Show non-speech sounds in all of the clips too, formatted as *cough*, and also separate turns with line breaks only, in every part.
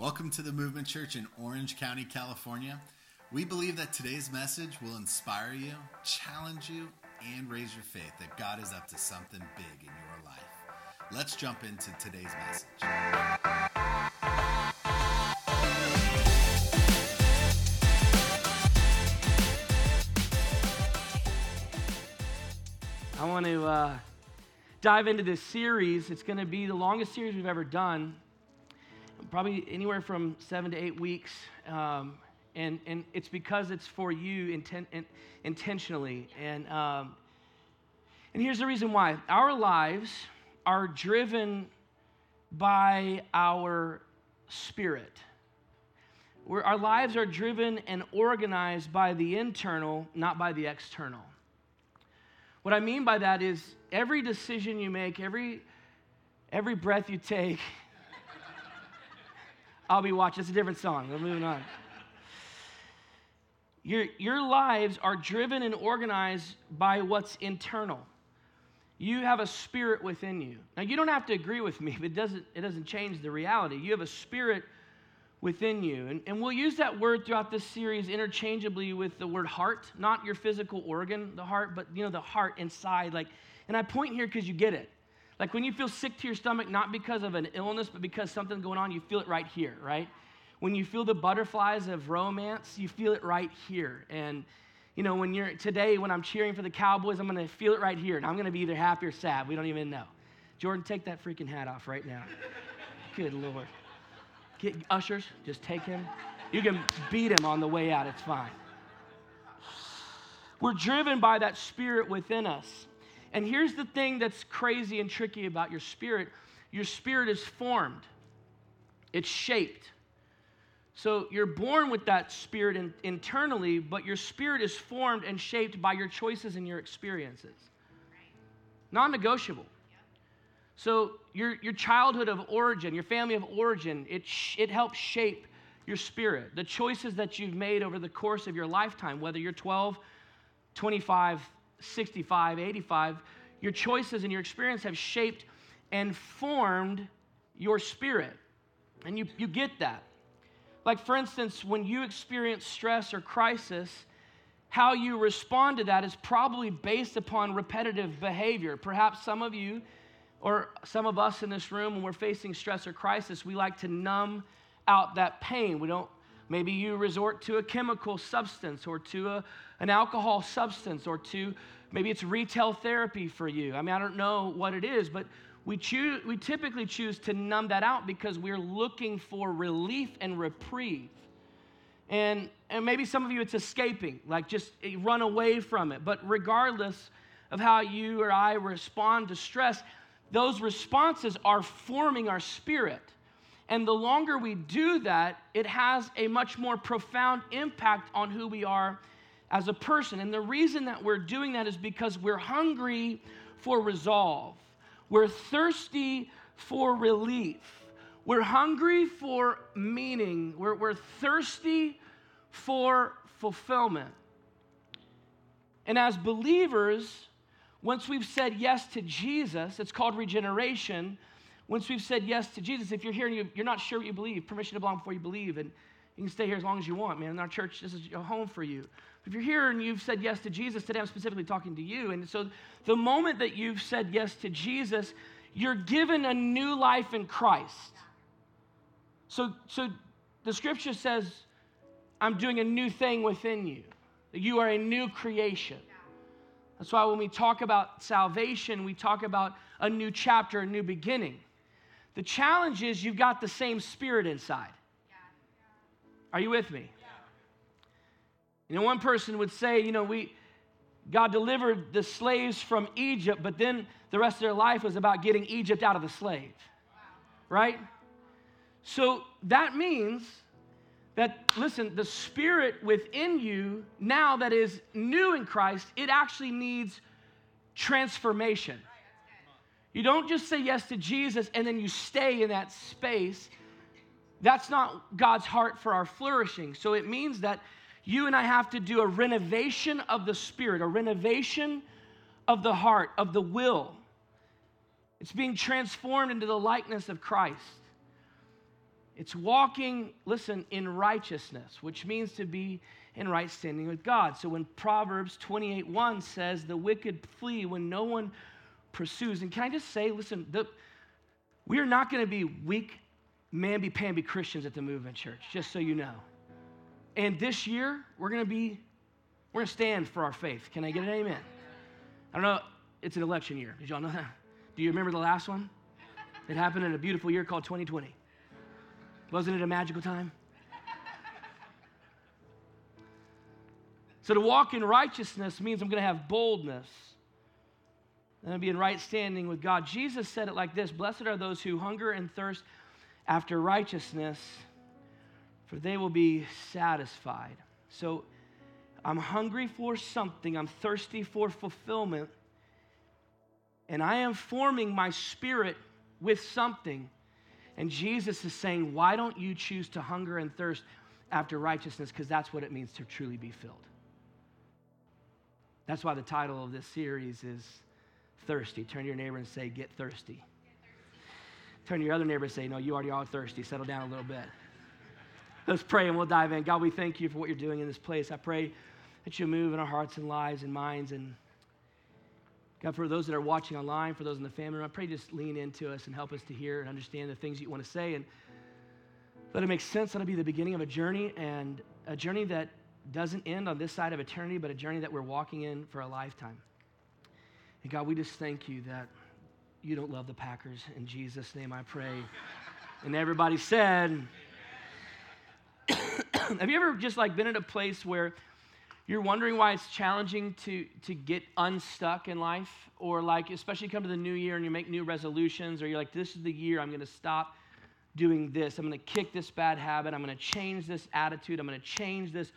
Welcome to the Movement Church in Orange County, California. We believe that today's message will inspire you, challenge you, and raise your faith that God is up to something big in your life. Let's jump into today's message.
I want to uh, dive into this series. It's going to be the longest series we've ever done, probably anywhere from seven to eight weeks. Um, and, and it's because it's for you inten- in, intentionally. And, um, and here's the reason why our lives are driven by our spirit. Our lives are driven and organized by the internal, not by the external. What I mean by that is every decision you make, every, every breath you take, I'll be watching. It's a different song. We're moving on. Your, your lives are driven and organized by what's internal. You have a spirit within you. Now, you don't have to agree with me, but it doesn't, it doesn't change the reality. You have a spirit within you. And, and we'll use that word throughout this series interchangeably with the word heart, not your physical organ, the heart, but you know, the heart inside. Like, and I point here because you get it. Like when you feel sick to your stomach, not because of an illness, but because something's going on, you feel it right here, right? When you feel the butterflies of romance, you feel it right here. And you know, when you're today, when I'm cheering for the Cowboys, I'm gonna feel it right here, and I'm gonna be either happy or sad. We don't even know. Jordan, take that freaking hat off right now. *laughs* Good Lord. Get ushers, just take him. You can beat him on the way out, it's fine. We're driven by that spirit within us. And here's the thing that's crazy and tricky about your spirit your spirit is formed, it's shaped. So you're born with that spirit in, internally, but your spirit is formed and shaped by your choices and your experiences. Non negotiable. So your, your childhood of origin, your family of origin, it, sh- it helps shape your spirit. The choices that you've made over the course of your lifetime, whether you're 12, 25, 65, 85, your choices and your experience have shaped and formed your spirit. And you, you get that. Like, for instance, when you experience stress or crisis, how you respond to that is probably based upon repetitive behavior. Perhaps some of you or some of us in this room, when we're facing stress or crisis, we like to numb out that pain. We don't, maybe you resort to a chemical substance or to a, an alcohol substance or to, maybe it's retail therapy for you. I mean, I don't know what it is, but we, choose, we typically choose to numb that out because we're looking for relief and reprieve. And, and maybe some of you it's escaping, like just eh, run away from it. But regardless of how you or I respond to stress, those responses are forming our spirit. And the longer we do that, it has a much more profound impact on who we are as a person. And the reason that we're doing that is because we're hungry for resolve, we're thirsty for relief, we're hungry for meaning, we're, we're thirsty for fulfillment. And as believers, once we've said yes to Jesus, it's called regeneration. Once we've said yes to Jesus, if you're here and you, you're not sure what you believe, permission to belong before you believe, and you can stay here as long as you want, man. In our church, this is a home for you. If you're here and you've said yes to Jesus, today I'm specifically talking to you. And so the moment that you've said yes to Jesus, you're given a new life in Christ. So, so the scripture says, I'm doing a new thing within you. You are a new creation. That's why when we talk about salvation, we talk about a new chapter, a new beginning. The challenge is you've got the same spirit inside. Are you with me? You know, one person would say, you know, we God delivered the slaves from Egypt, but then the rest of their life was about getting Egypt out of the slave. Right? So that means that, listen, the spirit within you, now that is new in Christ, it actually needs transformation. You don't just say yes to Jesus and then you stay in that space. That's not God's heart for our flourishing. So it means that you and I have to do a renovation of the spirit, a renovation of the heart, of the will. It's being transformed into the likeness of Christ. It's walking, listen, in righteousness, which means to be in right standing with God. So when Proverbs 28 1 says, the wicked flee when no one pursues. And can I just say, listen, the, we are not going to be weak, mamby pamby Christians at the movement church, just so you know. And this year, we're going to be, we're going to stand for our faith. Can I get an amen? I don't know, it's an election year. Did y'all know that? Do you remember the last one? It happened in a beautiful year called 2020. Wasn't it a magical time? So to walk in righteousness means I'm going to have boldness. And to be in right standing with God. Jesus said it like this Blessed are those who hunger and thirst after righteousness, for they will be satisfied. So I'm hungry for something, I'm thirsty for fulfillment, and I am forming my spirit with something. And Jesus is saying, Why don't you choose to hunger and thirst after righteousness? Because that's what it means to truly be filled. That's why the title of this series is Thirsty. Turn to your neighbor and say, Get thirsty. Turn to your other neighbor and say, No, you already are thirsty. Settle down a little bit. Let's pray and we'll dive in. God, we thank you for what you're doing in this place. I pray that you move in our hearts and lives and minds. And God, for those that are watching online, for those in the family room, I pray just lean into us and help us to hear and understand the things you want to say. And let it make sense. Let it be the beginning of a journey and a journey that doesn't end on this side of eternity, but a journey that we're walking in for a lifetime. And God, we just thank you that you don't love the Packers. In Jesus' name I pray. and everybody said, *coughs* Have you ever just like been in a place where you're wondering why it's challenging to, to get unstuck in life? Or like, especially come to the new year and you make new resolutions, or you're like, this is the year I'm going to stop doing this. I'm going to kick this bad habit. I'm going to change this attitude. I'm going to change this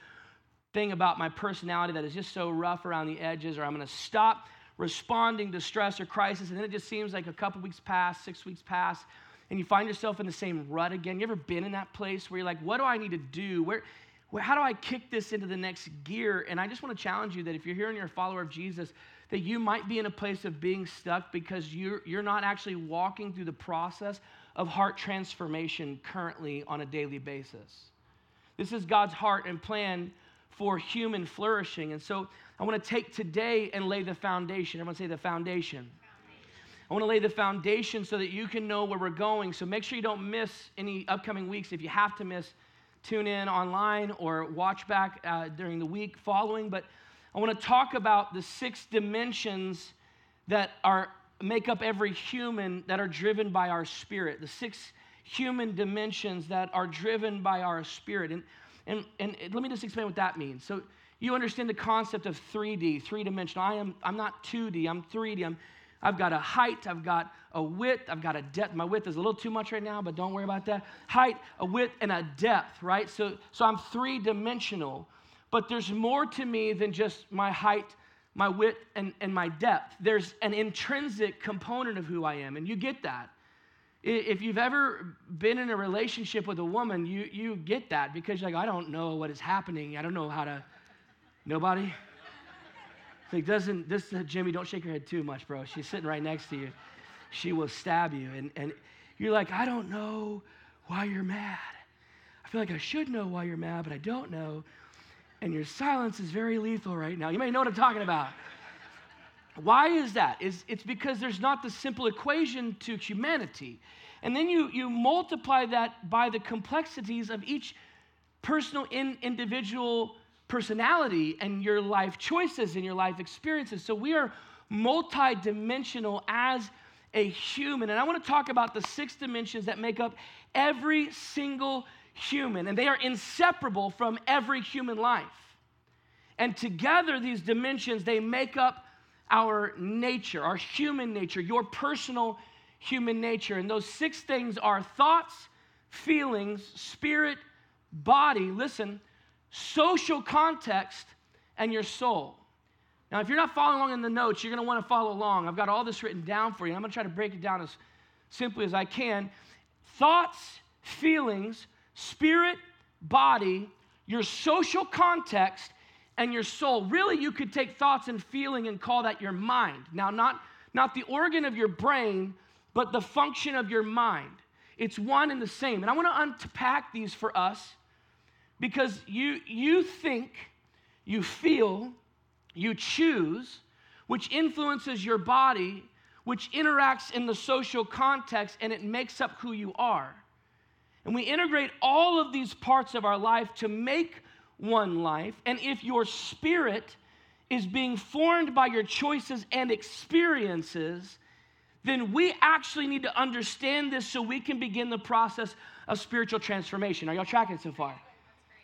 thing about my personality that is just so rough around the edges, or I'm going to stop responding to stress or crisis, and then it just seems like a couple weeks pass, six weeks pass, and you find yourself in the same rut again. You ever been in that place where you're like, what do I need to do? Where, where how do I kick this into the next gear? And I just want to challenge you that if you're here and you're a follower of Jesus, that you might be in a place of being stuck because you're, you're not actually walking through the process of heart transformation currently on a daily basis. This is God's heart and plan for human flourishing. And so I want to take today and lay the foundation. Everyone say the foundation. I want to lay the foundation so that you can know where we're going. So make sure you don't miss any upcoming weeks. If you have to miss, tune in online or watch back uh, during the week following. But I want to talk about the six dimensions that are make up every human that are driven by our spirit. The six human dimensions that are driven by our spirit. And and, and let me just explain what that means. So you understand the concept of 3D, three dimensional. I am, I'm not 2D, I'm 3D. I'm, I've got a height, I've got a width, I've got a depth. My width is a little too much right now, but don't worry about that. Height, a width, and a depth, right? So, so I'm three dimensional, but there's more to me than just my height, my width, and, and my depth. There's an intrinsic component of who I am, and you get that. If you've ever been in a relationship with a woman, you, you get that because you're like, I don't know what is happening. I don't know how to. Nobody? Like, doesn't this, Jimmy, don't shake your head too much, bro. She's sitting right next to you. She will stab you. And, and you're like, I don't know why you're mad. I feel like I should know why you're mad, but I don't know. And your silence is very lethal right now. You may know what I'm talking about. Why is that? Is it's because there's not the simple equation to humanity. And then you, you multiply that by the complexities of each personal in, individual personality and your life choices and your life experiences. So we are multidimensional as a human. And I want to talk about the six dimensions that make up every single human, and they are inseparable from every human life. And together, these dimensions, they make up our nature, our human nature, your personal human nature. And those six things are thoughts, feelings, spirit, body, listen, social context, and your soul. Now, if you're not following along in the notes, you're going to want to follow along. I've got all this written down for you. I'm going to try to break it down as simply as I can. Thoughts, feelings, spirit, body, your social context, and your soul. Really, you could take thoughts and feeling and call that your mind. Now, not, not the organ of your brain, but the function of your mind. It's one and the same. And I want to unpack these for us because you, you think, you feel, you choose, which influences your body, which interacts in the social context, and it makes up who you are. And we integrate all of these parts of our life to make one life. And if your spirit is being formed by your choices and experiences, then we actually need to understand this so we can begin the process of spiritual transformation. Are y'all tracking so far?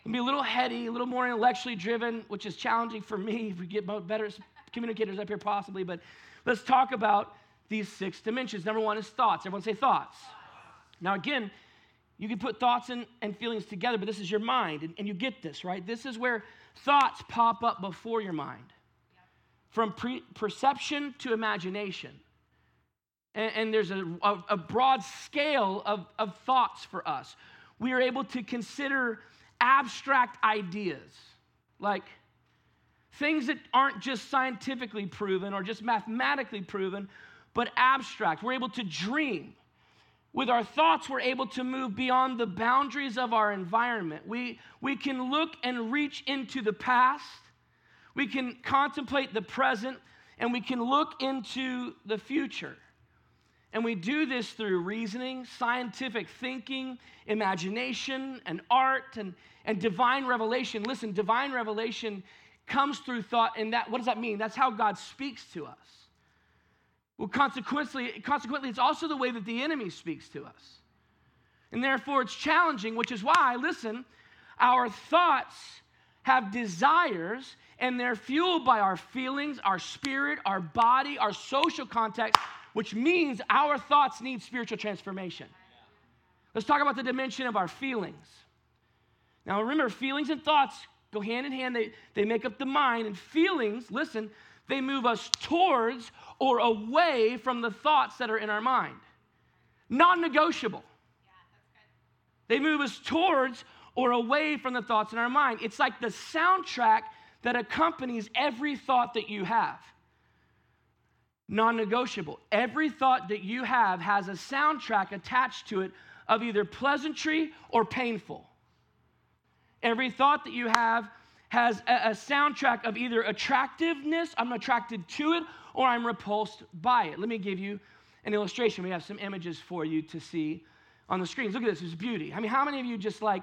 It'll be a little heady, a little more intellectually driven, which is challenging for me *laughs* if we get better communicators up here, possibly. But let's talk about these six dimensions. Number one is thoughts. Everyone say thoughts. Now, again, you can put thoughts and, and feelings together, but this is your mind, and, and you get this, right? This is where thoughts pop up before your mind from pre- perception to imagination. And, and there's a, a, a, broad scale of, of thoughts for us. We are able to consider abstract ideas, like things that aren't just scientifically proven or just mathematically proven, but abstract. We're able to dream. With our thoughts, we're able to move beyond the boundaries of our environment. We, we can look and reach into the past, we can contemplate the present, and we can look into the future. And we do this through reasoning, scientific thinking, imagination, and art, and, and divine revelation. Listen, divine revelation comes through thought, and that what does that mean? That's how God speaks to us. Well, consequently, consequently, it's also the way that the enemy speaks to us. And therefore, it's challenging, which is why, listen, our thoughts have desires, and they're fueled by our feelings, our spirit, our body, our social context, which means our thoughts need spiritual transformation. Let's talk about the dimension of our feelings. Now, remember, feelings and thoughts go hand in hand, they, they make up the mind, and feelings, listen, they move us towards or away from the thoughts that are in our mind. Non negotiable. they move us towards or away from the thoughts in our mind. It's like the soundtrack that accompanies every thought that you have. Non negotiable. Every thought that you have has a soundtrack attached to it of either pleasantry or painful. Every thought that you have has a, a soundtrack of either attractiveness, I'm attracted to it, or I'm repulsed by it. Let me give you an illustration. We have some images for you to see on the screens. Look at this, it's beauty. I mean, how many of you just like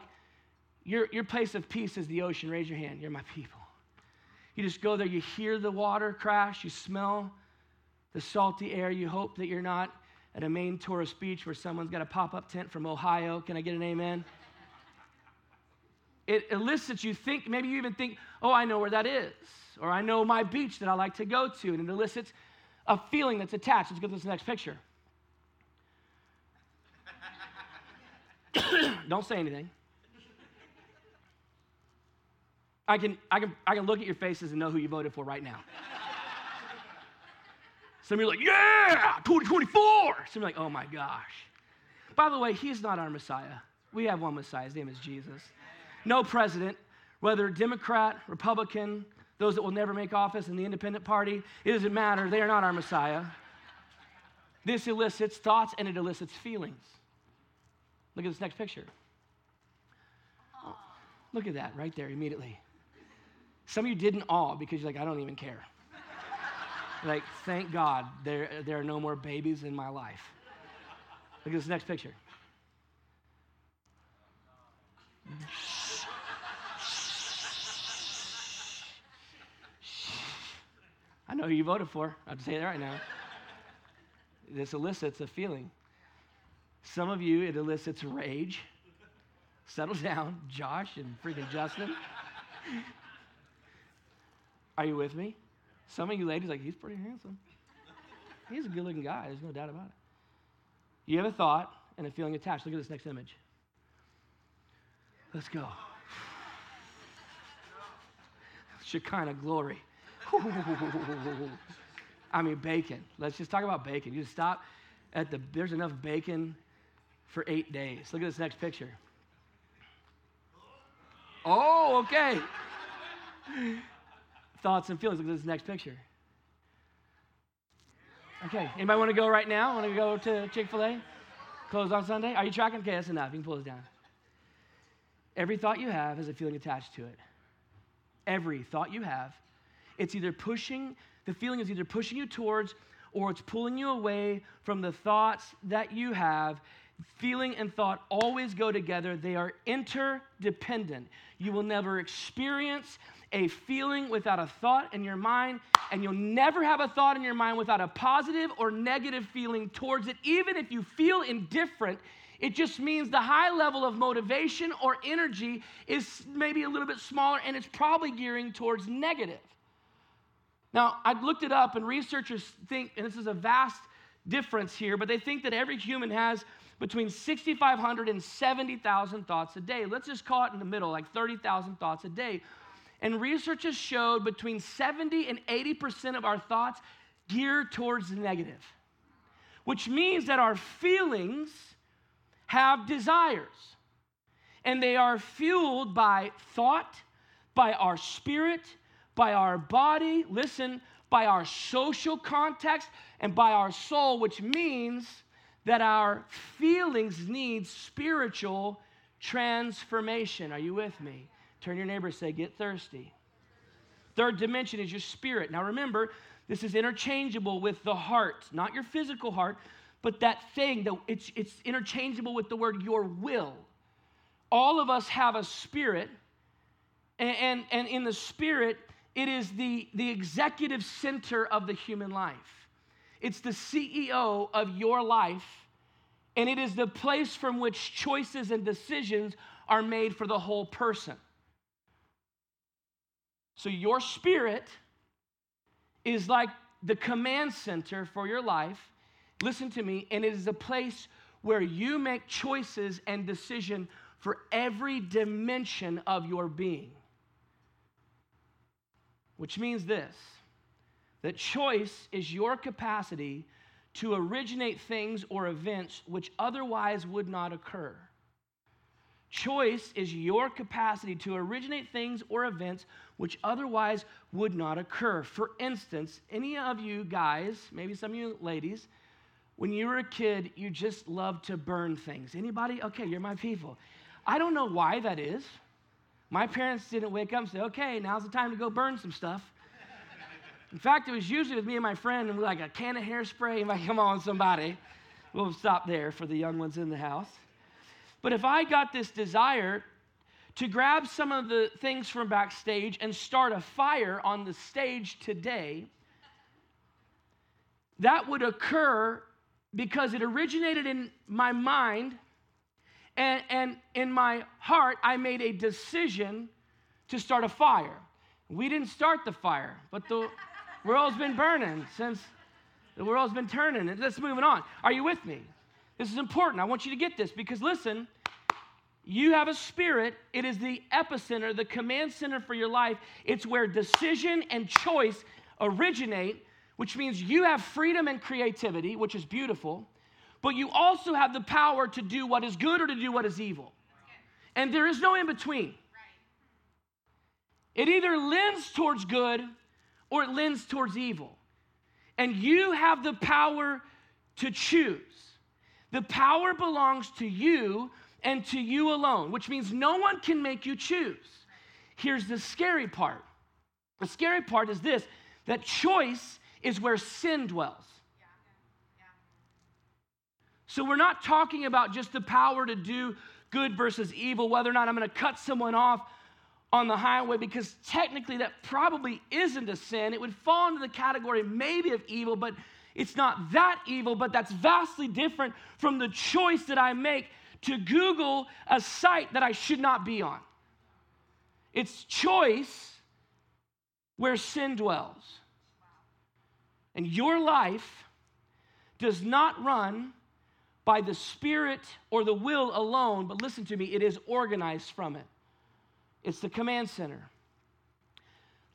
your, your place of peace is the ocean? Raise your hand. You're my people. You just go there, you hear the water crash, you smell the salty air. You hope that you're not at a main tourist beach where someone's got a pop up tent from Ohio. Can I get an amen? It elicits you think, maybe you even think, oh, I know where that is or I know my beach that I like to go to, and it elicits a feeling that's attached. Let's go to this next picture. *coughs* Don't say anything. I can, I, can, I can look at your faces and know who you voted for right now. Some of you are like, yeah, 2024. Some of you are like, oh my gosh. By the way, he's not our Messiah. We have one Messiah. His name is Jesus. No president, whether Democrat, Republican, those that will never make office in the independent party. It doesn't matter. They are not our Messiah. This elicits thoughts and it elicits feelings. Look at this next picture. Look at that right there immediately. Some of you didn't all because you're like, I don't even care. Like, thank God there, there are no more babies in my life. Look at this next picture. I know who you voted for. I'll say that right now. This elicits a feeling. Some of you, it elicits rage. Settle down, Josh and freaking Justin. Are you with me? Some of you ladies, like, he's pretty handsome. He's a good looking guy, there's no doubt about it. You have a thought and a feeling attached. Look at this next image. Let's go. *sighs* Shekinah glory. *laughs* I mean, bacon. Let's just talk about bacon. You stop at the, there's enough bacon for eight days. Look at this next picture. Oh, okay. Thoughts and feelings. Look at this next picture. Okay, anybody want to go right now? Want to go to Chick fil A? Closed on Sunday? Are you tracking? Okay, that's enough. You can pull this down. Every thought you have has a feeling attached to it. Every thought you have, it's either pushing, the feeling is either pushing you towards or it's pulling you away from the thoughts that you have. Feeling and thought always go together, they are interdependent. You will never experience a feeling without a thought in your mind, and you'll never have a thought in your mind without a positive or negative feeling towards it. Even if you feel indifferent, it just means the high level of motivation or energy is maybe a little bit smaller and it's probably gearing towards negative. Now, I looked it up, and researchers think, and this is a vast difference here, but they think that every human has between 6,500 and 70,000 thoughts a day. Let's just call it in the middle, like 30,000 thoughts a day. And researchers showed between 70 and 80% of our thoughts gear towards the negative, which means that our feelings have desires. And they are fueled by thought, by our spirit, by our body, listen, by our social context, and by our soul, which means that our feelings need spiritual transformation. Are you with me? Turn your neighbor say, get thirsty. Third dimension is your spirit. Now remember, this is interchangeable with the heart, not your physical heart, but that thing that it's, it's interchangeable with the word your will. All of us have a spirit, and, and, and in the spirit, it is the, the executive center of the human life. It's the CEO of your life, and it is the place from which choices and decisions are made for the whole person. So your spirit is like the command center for your life. Listen to me, and it is a place where you make choices and decision for every dimension of your being. Which means this that choice is your capacity to originate things or events which otherwise would not occur. Choice is your capacity to originate things or events which otherwise would not occur. For instance, any of you guys, maybe some of you ladies, when you were a kid, you just loved to burn things. Anybody? Okay, you're my people. I don't know why that is. My parents didn't wake up and say, okay, now's the time to go burn some stuff. In fact, it was usually with me and my friend, and we like a can of hairspray. And *laughs* like, come on, somebody. We'll stop there for the young ones in the house. But if I got this desire to grab some of the things from backstage and start a fire on the stage today, that would occur because it originated in my mind and, and in my heart, I made a decision to start a fire. We didn't start the fire, but the world's been burning since the world's been turning. Let's moving on. Are you with me? This is important. I want you to get this because listen, you have a spirit. It is the epicenter, the command center for your life. It's where decision and choice originate, which means you have freedom and creativity, which is beautiful, but you also have the power to do what is good or to do what is evil. And there is no in between. It either lends towards good or it lends towards evil. And you have the power to choose. The power belongs to you and to you alone, which means no one can make you choose. Here's the scary part the scary part is this that choice is where sin dwells. So we're not talking about just the power to do good versus evil, whether or not I'm going to cut someone off on the highway, because technically that probably isn't a sin. It would fall into the category maybe of evil, but it's not that evil, but that's vastly different from the choice that I make to Google a site that I should not be on. It's choice where sin dwells. And your life does not run by the spirit or the will alone, but listen to me, it is organized from it. It's the command center.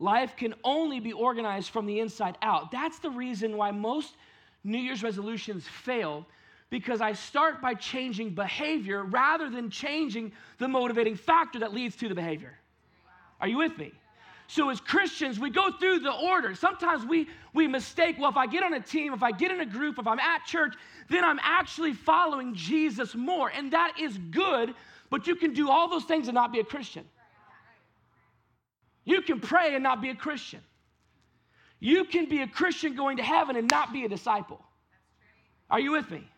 Life can only be organized from the inside out. That's the reason why most New Year's resolutions fail because I start by changing behavior rather than changing the motivating factor that leads to the behavior. Are you with me? So as Christians, we go through the order. Sometimes we, we mistake, well, if I get on a team, if I get in a group, if I'm at church, then I'm actually following Jesus more. And that is good, but you can do all those things and not be a Christian. You can pray and not be a Christian. You can be a Christian going to heaven and not be a disciple. Are you with me?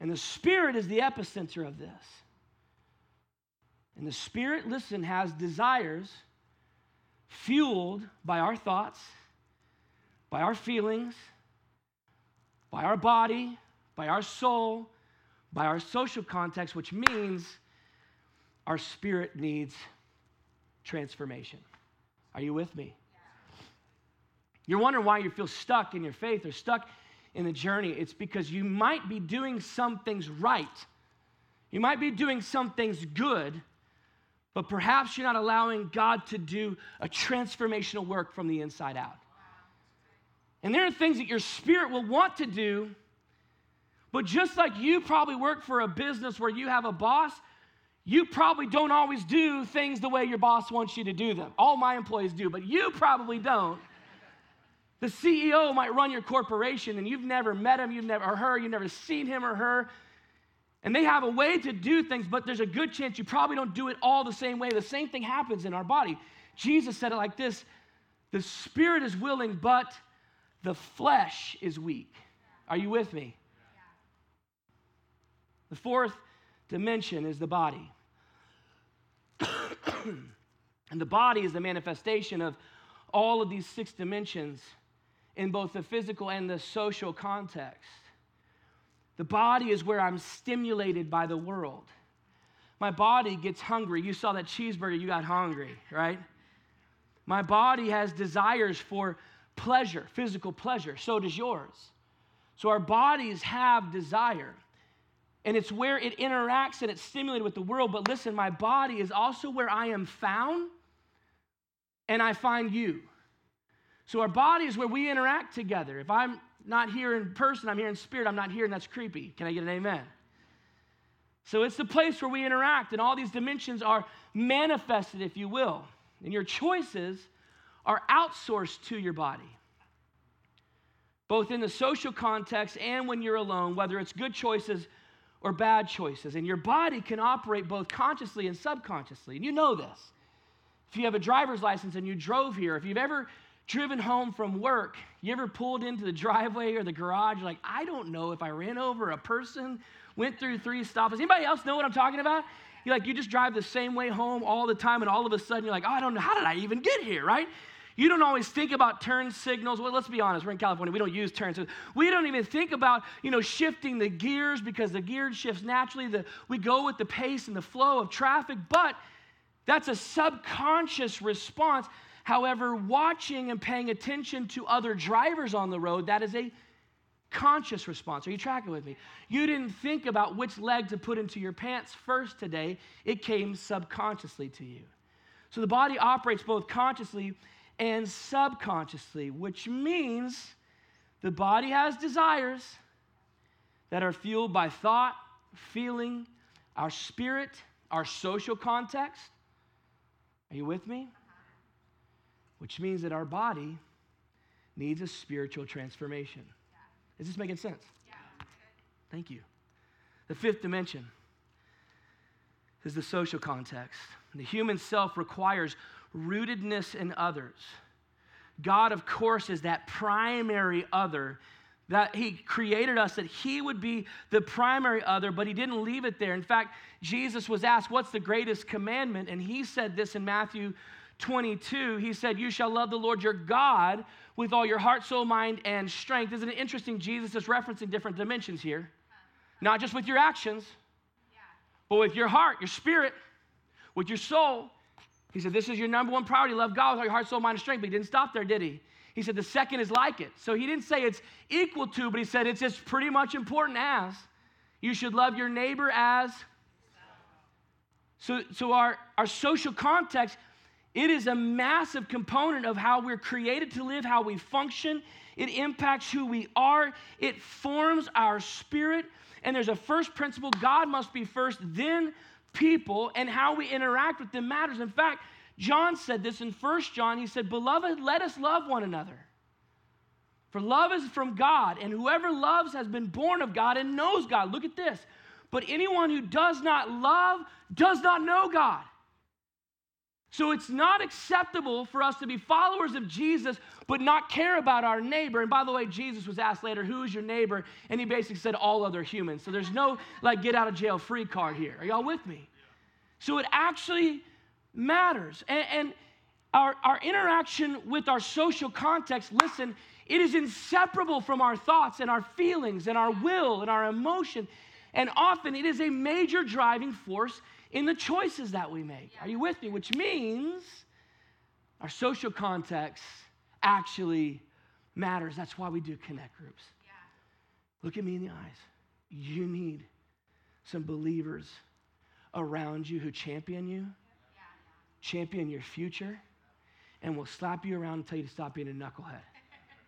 And the Spirit is the epicenter of this. And the Spirit, listen, has desires fueled by our thoughts, by our feelings, by our body, by our soul, by our social context, which means our spirit needs transformation. Are you with me? You're wondering why you feel stuck in your faith or stuck in the journey. It's because you might be doing some things right. You might be doing some things good, but perhaps you're not allowing God to do a transformational work from the inside out. And there are things that your spirit will want to do, but just like you probably work for a business where you have a boss, you probably don't always do things the way your boss wants you to do them. All my employees do, but you probably don't. The CEO might run your corporation and you've never met him, you've never or her, you've never seen him or her. And they have a way to do things, but there's a good chance you probably don't do it all the same way. The same thing happens in our body. Jesus said it like this The spirit is willing, but the flesh is weak. Are you with me? The fourth dimension is the body. *coughs* and the body is the manifestation of all of these six dimensions in both the physical and the social context. The body is where I'm stimulated by the world. My body gets hungry. You saw that cheeseburger, you got hungry, right? My body has desires for pleasure, physical pleasure. So does yours. So our bodies have desire. And it's where it interacts and it's stimulated with the world. But listen, my body is also where I am found and I find you. So our body is where we interact together. If I'm not here in person, I'm here in spirit, I'm not here, and that's creepy. Can I get an amen? So it's the place where we interact, and all these dimensions are manifested, if you will. And your choices are outsourced to your body, both in the social context and when you're alone, whether it's good choices or bad choices. And your body can operate both consciously and subconsciously. And you know this. If you have a driver's license and you drove here, if you've ever driven home from work, you ever pulled into the driveway or the garage, you're like, I don't know if I ran over a person, went through three stops. Anybody else know what I'm talking about? You like you just drive the same way home all the time, and all of a sudden you're like, oh, I don't know, how did I even get here, right? You don't always think about turn signals. Well, let's be honest, we're in California, we don't use turn signals. We don't even think about, you know, shifting the gears because the gear shifts naturally. The, we go with the pace and the flow of traffic, but that's a subconscious response However, watching and paying attention to other drivers on the road, that is a conscious response. Are you tracking with me? You didn't think about which leg to put into your pants first today, it came subconsciously to you. So the body operates both consciously and subconsciously, which means the body has desires that are fueled by thought, feeling, our spirit, our social context. Are you with me? which means that our body needs a spiritual transformation. Is this making sense? Thank you. The fifth dimension is the social context. The human self requires rootedness in others. God, of course, is that primary other that he created us that he would be the primary other but he didn't leave it there in fact jesus was asked what's the greatest commandment and he said this in matthew 22, he said, You shall love the Lord your God with all your heart, soul, mind, and strength. Isn't it interesting? Jesus is referencing different dimensions here. Not just with your actions, but with your heart, your spirit, with your soul. He said, This is your number one priority. Love God with all your heart, soul, mind, and strength. But he didn't stop there, did he? He said, The second is like it. So he didn't say it's equal to, but he said it's as pretty much important as. You should love your neighbor as. So, so our, our social context it is a massive component of how we're created to live, how we function. It impacts who we are, it forms our spirit. And there's a first principle God must be first, then people and how we interact with them matters. In fact, John said this in First John. He said, Beloved, let us love one another. For love is from God, and whoever loves has been born of God and knows God. Look at this. But anyone who does not love does not know God. So it's not acceptable for us to be followers of Jesus but not care about our neighbor. And by the way, Jesus was asked later, Who is your neighbor? And he basically said, All other humans. So there's no like get out of jail free card here. Are y'all with me? So it actually matters. And, and our, our interaction with our social context, listen, it is inseparable from our thoughts and our feelings and our will and our emotion. And often it is a major driving force in the choices that we make. Are you with me? Which means our social context actually matters. That's why we do connect groups. Yeah. Look at me in the eyes. You need some believers around you who champion you, yeah. champion your future, and will slap you around and tell you to stop being a knucklehead.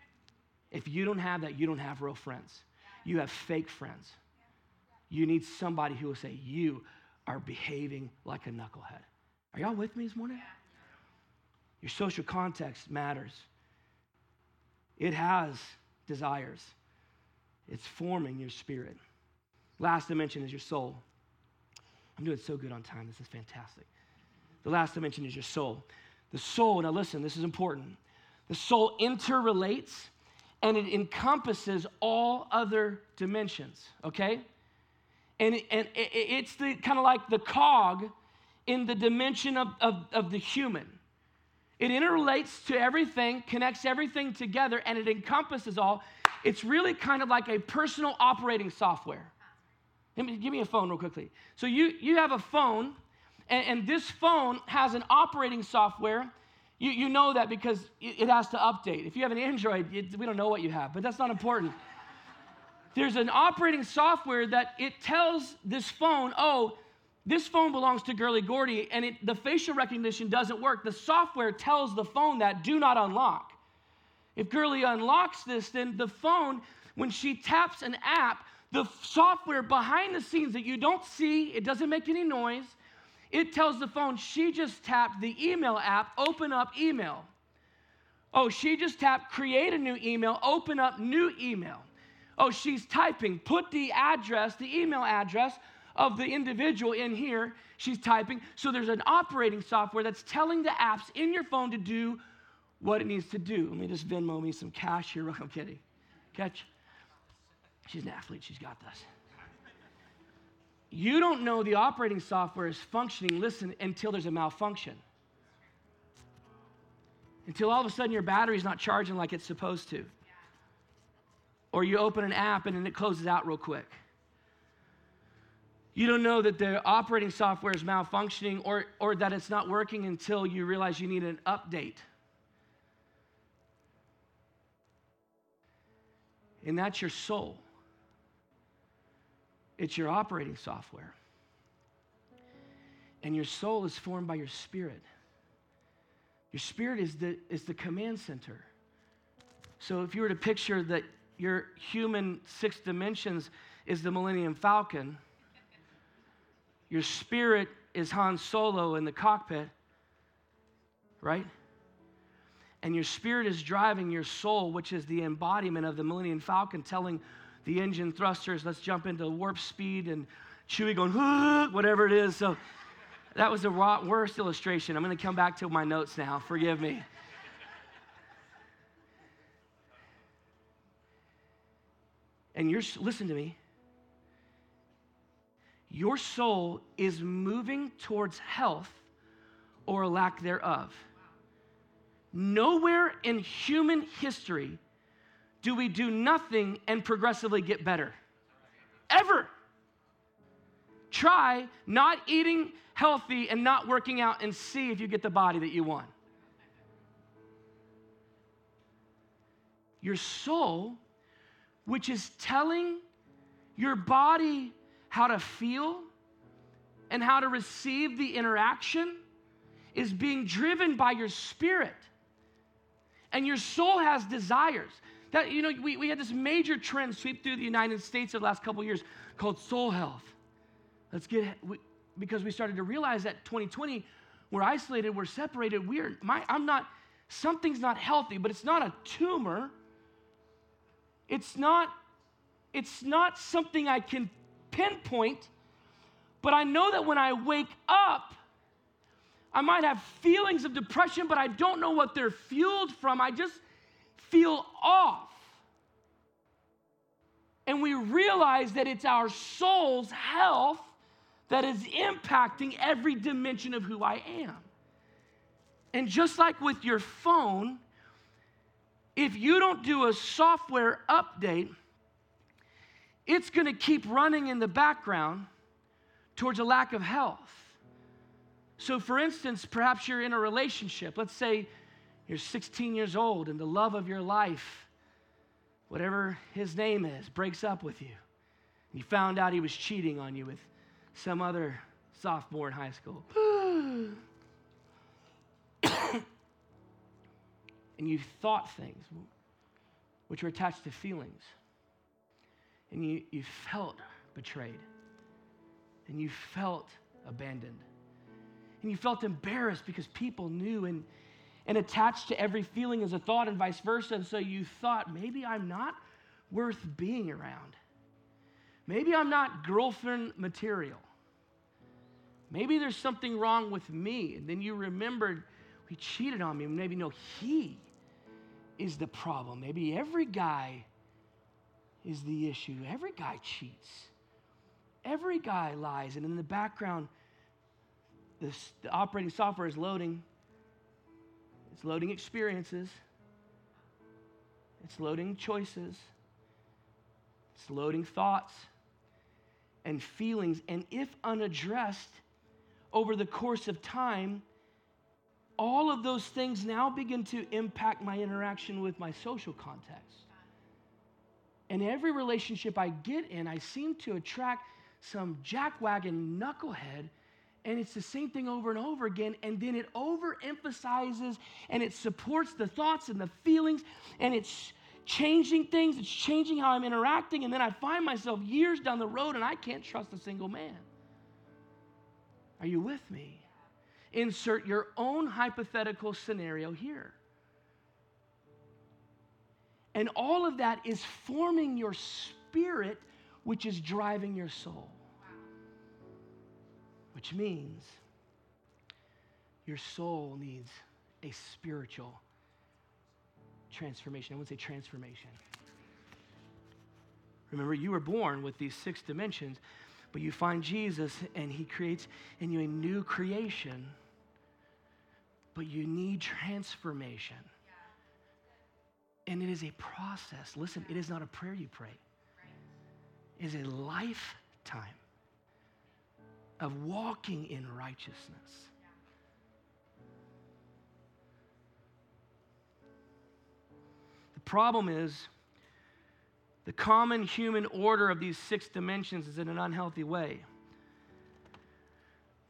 *laughs* if you don't have that, you don't have real friends. You have fake friends. You need somebody who will say, You are behaving like a knucklehead. Are y'all with me this morning? Your social context matters. It has desires, it's forming your spirit. Last dimension is your soul. I'm doing so good on time. This is fantastic. The last dimension is your soul. The soul, now listen, this is important. The soul interrelates and it encompasses all other dimensions, okay? And, and it's the kind of like the cog in the dimension of, of, of the human. It interrelates to everything, connects everything together, and it encompasses all. It's really kind of like a personal operating software. Give me, a phone real quickly. So you, you have a phone, and, and this phone has an operating software. You, you know that because it, it has to update. If you have an Android, it, we don't know what you have, but that's not important there's an operating software that it tells this phone, oh, this phone belongs to Girly Gordy, and it, the facial recognition doesn't work. The software tells the phone that do not unlock. If Girly unlocks this, then the phone, when she taps an app, the software behind the scenes that you don't see, it doesn't make any noise, it tells the phone she just tapped the email app, open up email. Oh, she just tapped create a new email, open up new email. Oh, she's typing. Put the address, the email address of the individual in here. She's typing. So there's an operating software that's telling the apps in your phone to do what it needs to do. Let me just Venmo me some cash here. *laughs* I'm kidding. Catch? She's an athlete. She's got this. You don't know the operating software is functioning, listen, until there's a malfunction. Until all of a sudden your battery's not charging like it's supposed to or you open an app and then it closes out real quick. You don't know that the operating software is malfunctioning or, or that it's not working until you realize you need an update. And that's your soul, it's your operating software. And your soul is formed by your spirit. Your spirit is the, is the command center. So if you were to picture that your human six dimensions is the Millennium Falcon. Your spirit is Han Solo in the cockpit, right? And your spirit is driving your soul, which is the embodiment of the Millennium Falcon, telling the engine thrusters, let's jump into warp speed, and Chewie going, whatever it is. So that was the worst illustration. I'm going to come back to my notes now. Forgive me. And you're, listen to me, your soul is moving towards health or lack thereof. Nowhere in human history do we do nothing and progressively get better. Ever. Try not eating healthy and not working out and see if you get the body that you want. Your soul which is telling your body how to feel and how to receive the interaction, is being driven by your spirit. And your soul has desires. That, you know, we, we had this major trend sweep through the United States the last couple years called soul health. Let's get, we, because we started to realize that 2020, we're isolated, we're separated, we're, my, I'm not, something's not healthy, but it's not a tumor. It's not, it's not something I can pinpoint, but I know that when I wake up, I might have feelings of depression, but I don't know what they're fueled from. I just feel off. And we realize that it's our soul's health that is impacting every dimension of who I am. And just like with your phone, if you don't do a software update, it's going to keep running in the background towards a lack of health. So, for instance, perhaps you're in a relationship. Let's say you're 16 years old and the love of your life, whatever his name is, breaks up with you. You found out he was cheating on you with some other sophomore in high school. And you thought things which were attached to feelings. And you, you felt betrayed. And you felt abandoned. And you felt embarrassed because people knew and, and attached to every feeling as a thought and vice versa. And so you thought, maybe I'm not worth being around. Maybe I'm not girlfriend material. Maybe there's something wrong with me. And then you remembered he cheated on me. Maybe no, he is the problem. Maybe every guy is the issue. Every guy cheats. Every guy lies. And in the background, this, the operating software is loading. It's loading experiences. It's loading choices. It's loading thoughts and feelings. And if unaddressed over the course of time, all of those things now begin to impact my interaction with my social context. And every relationship I get in, I seem to attract some jackwagon knucklehead and it's the same thing over and over again and then it overemphasizes and it supports the thoughts and the feelings and it's changing things it's changing how i'm interacting and then i find myself years down the road and i can't trust a single man are you with me insert your own hypothetical scenario here and all of that is forming your spirit which is driving your soul which means your soul needs a spiritual transformation. I would say transformation. Remember, you were born with these six dimensions, but you find Jesus and he creates in you a new creation, but you need transformation. And it is a process. Listen, it is not a prayer you pray, it is a lifetime of walking in righteousness. The problem is the common human order of these six dimensions is in an unhealthy way.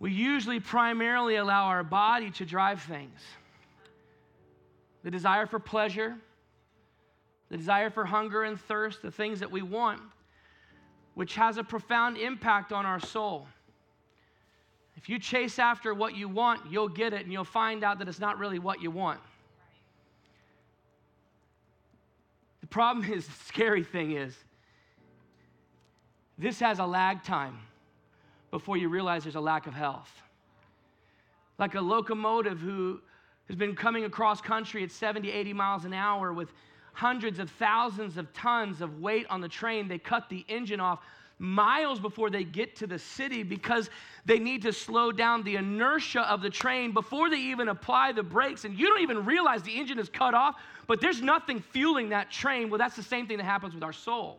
We usually primarily allow our body to drive things the desire for pleasure, the desire for hunger and thirst, the things that we want, which has a profound impact on our soul. If you chase after what you want, you'll get it and you'll find out that it's not really what you want. The problem *laughs* is, the scary thing is, this has a lag time before you realize there's a lack of health. Like a locomotive who has been coming across country at 70, 80 miles an hour with hundreds of thousands of tons of weight on the train, they cut the engine off miles before they get to the city because they need to slow down the inertia of the train before they even apply the brakes. And you don't even realize the engine is cut off, but there's nothing fueling that train. Well, that's the same thing that happens with our soul.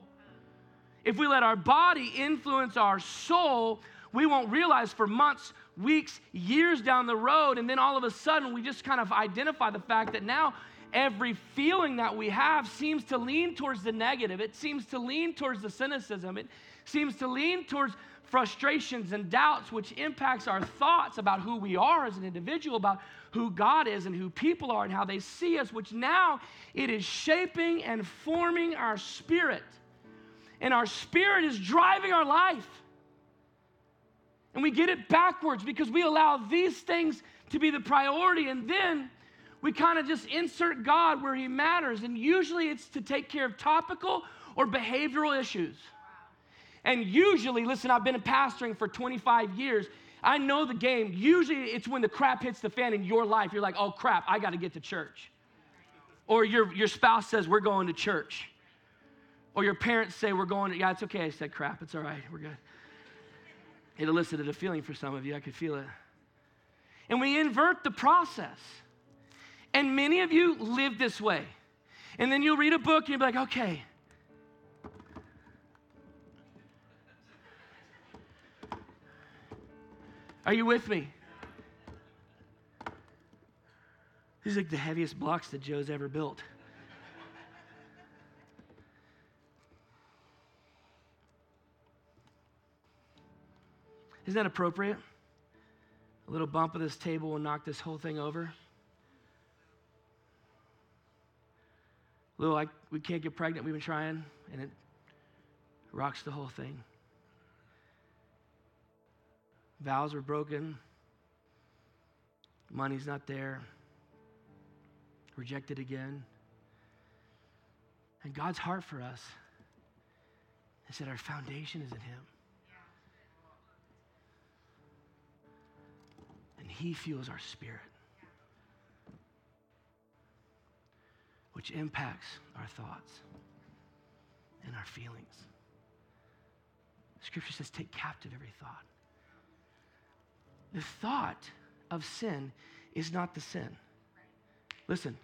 If we let our body influence our soul, we won't realize for months, weeks, years down the road, and then all of a sudden we just kind of identify the fact that now every feeling that we have seems to lean towards the negative. It seems to lean towards the cynicism. It seems to lean towards frustrations and doubts, which impacts our thoughts about who we are as an individual, about who God is and who people are and how they see us, which now it is shaping and forming our spirit. And our spirit is driving our life. And we get it backwards because we allow these things to be the priority. And then we kind of just insert God where He matters. And usually it's to take care of topical or behavioral issues. And usually, listen, I've been pastoring for 25 years. I know the game. Usually it's when the crap hits the fan in your life. You're like, oh crap, I got to get to church. Or your, your spouse says, we're going to church. Or your parents say, we're going to, yeah, it's okay. I said crap. It's all right. We're good. It elicited a feeling for some of you. I could feel it. And we invert the process. And many of you live this way. And then you'll read a book and you'll be like, okay. Are you with me? These are like the heaviest blocks that Joe's ever built. Isn't that appropriate? A little bump of this table will knock this whole thing over. Little, like, we can't get pregnant, we've been trying, and it rocks the whole thing. Vows were broken, money's not there, rejected again. And God's heart for us is that our foundation is in Him. And He fuels our spirit, which impacts our thoughts and our feelings. Scripture says, take captive every thought. The thought of sin is not the sin. Listen,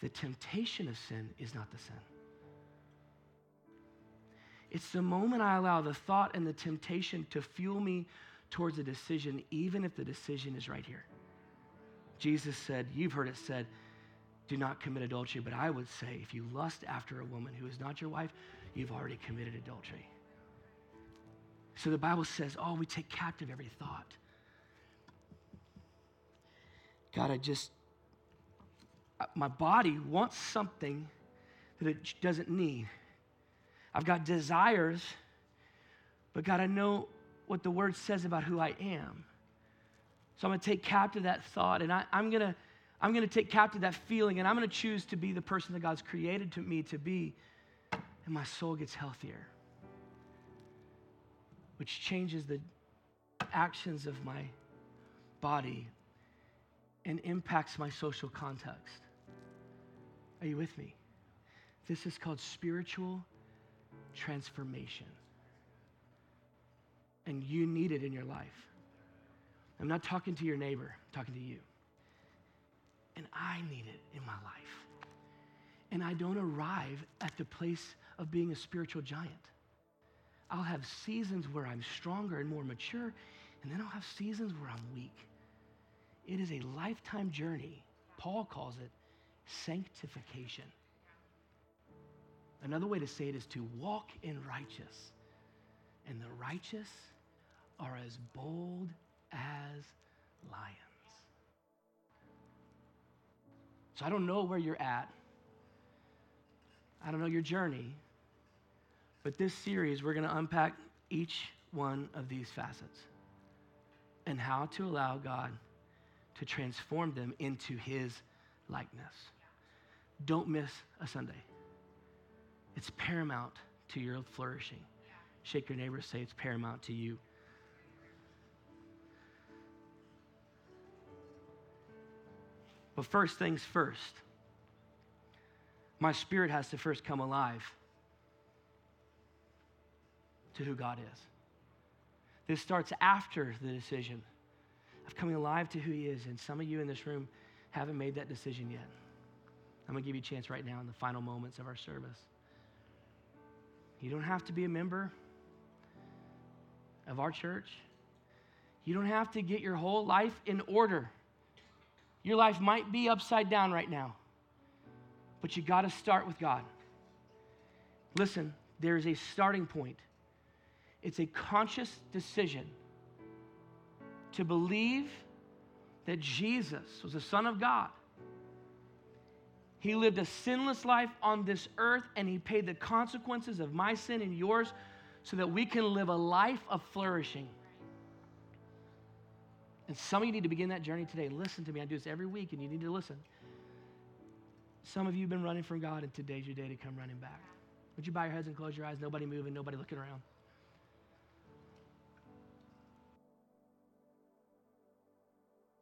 the temptation of sin is not the sin. It's the moment I allow the thought and the temptation to fuel me towards a decision, even if the decision is right here. Jesus said, You've heard it said, do not commit adultery. But I would say, if you lust after a woman who is not your wife, you've already committed adultery. So the Bible says, Oh, we take captive every thought. God, I just, uh, my body wants something that it doesn't need. I've got desires, but God, I know what the word says about who I am. So I'm going to take captive that thought and I, am going to I'm going to take captive that feeling and I'm going to choose to be the person that God's created to me to be. And my soul gets healthier, which changes the actions of my body and impacts my social context. Are you with me? This is called spiritual transformation. And you need it in your life. I'm not talking to your neighbor, I'm talking to you. And I need it in my life. And I don't arrive at the place of being a spiritual giant. I'll have seasons where I'm stronger and more mature, and then I'll have seasons where I'm weak. It is a lifetime journey. Paul calls it sanctification. Another way to say it is to walk in righteous. And the righteous are as bold as lions. So I don't know where you're at. I don't know your journey. But this series, we're going to unpack each one of these facets and how to allow God to transform them into his likeness. Don't miss a Sunday. It's paramount to your flourishing. Shake your neighbor, say it's paramount to you. But first things first, my spirit has to first come alive to who God is. This starts after the decision of coming alive to who He is. And some of you in this room haven't made that decision yet. I'm going to give you a chance right now in the final moments of our service. You don't have to be a member of our church. You don't have to get your whole life in order. Your life might be upside down right now, but you got to start with God. Listen, there is a starting point. It's a conscious decision to believe that Jesus was the Son of God. He lived a sinless life on this earth and he paid the consequences of my sin and yours so that we can live a life of flourishing. And some of you need to begin that journey today. Listen to me. I do this every week, and you need to listen. Some of you have been running from God, and today's your day to come running back. Would you bow your heads and close your eyes? Nobody moving, nobody looking around.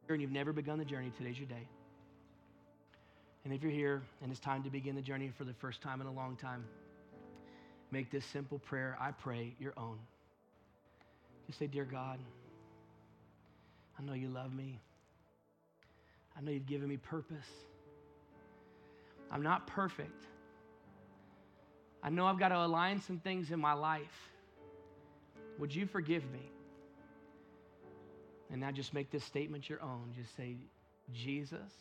And you've never begun the journey, today's your day. And if you're here and it's time to begin the journey for the first time in a long time, make this simple prayer I pray your own. Just say, Dear God, I know you love me. I know you've given me purpose. I'm not perfect. I know I've got to align some things in my life. Would you forgive me? And now just make this statement your own. Just say, Jesus,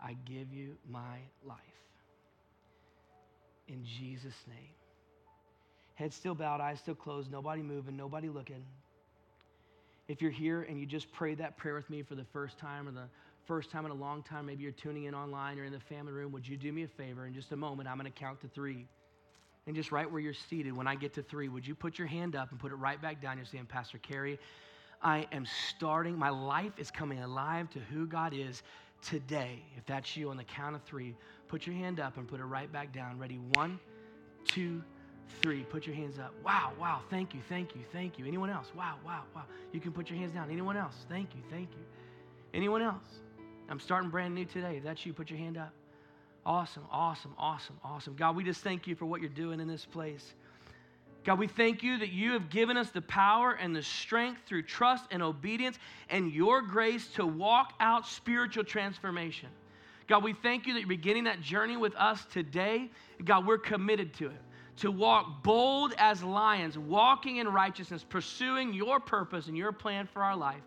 I give you my life. In Jesus' name. Head still bowed, eyes still closed, nobody moving, nobody looking. If you're here and you just prayed that prayer with me for the first time or the first time in a long time, maybe you're tuning in online or in the family room, would you do me a favor? In just a moment, I'm going to count to three. And just right where you're seated, when I get to three, would you put your hand up and put it right back down? You're saying, Pastor Carey, I am starting, my life is coming alive to who God is today. If that's you on the count of three, put your hand up and put it right back down. Ready? One, two, three. Put your hands up. Wow, wow. Thank you, thank you, thank you. Anyone else? Wow, wow, wow. You can put your hands down. Anyone else? Thank you, thank you. Anyone else? I'm starting brand new today. If that's you, put your hand up. Awesome, awesome, awesome, awesome. God, we just thank you for what you're doing in this place. God, we thank you that you have given us the power and the strength through trust and obedience and your grace to walk out spiritual transformation. God, we thank you that you're beginning that journey with us today. God, we're committed to it to walk bold as lions, walking in righteousness, pursuing your purpose and your plan for our life.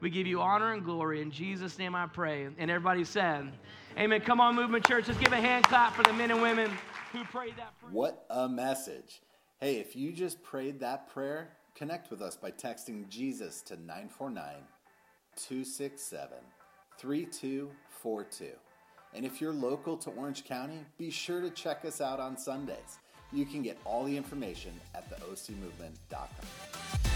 We give you honor and glory. In Jesus' name I pray. And everybody said, Amen. Come on, Movement Church. Let's give a hand clap for the men and women who prayed that prayer.
What a message. Hey, if you just prayed that prayer, connect with us by texting Jesus to 949 267 3242. And if you're local to Orange County, be sure to check us out on Sundays. You can get all the information at theocmovement.com.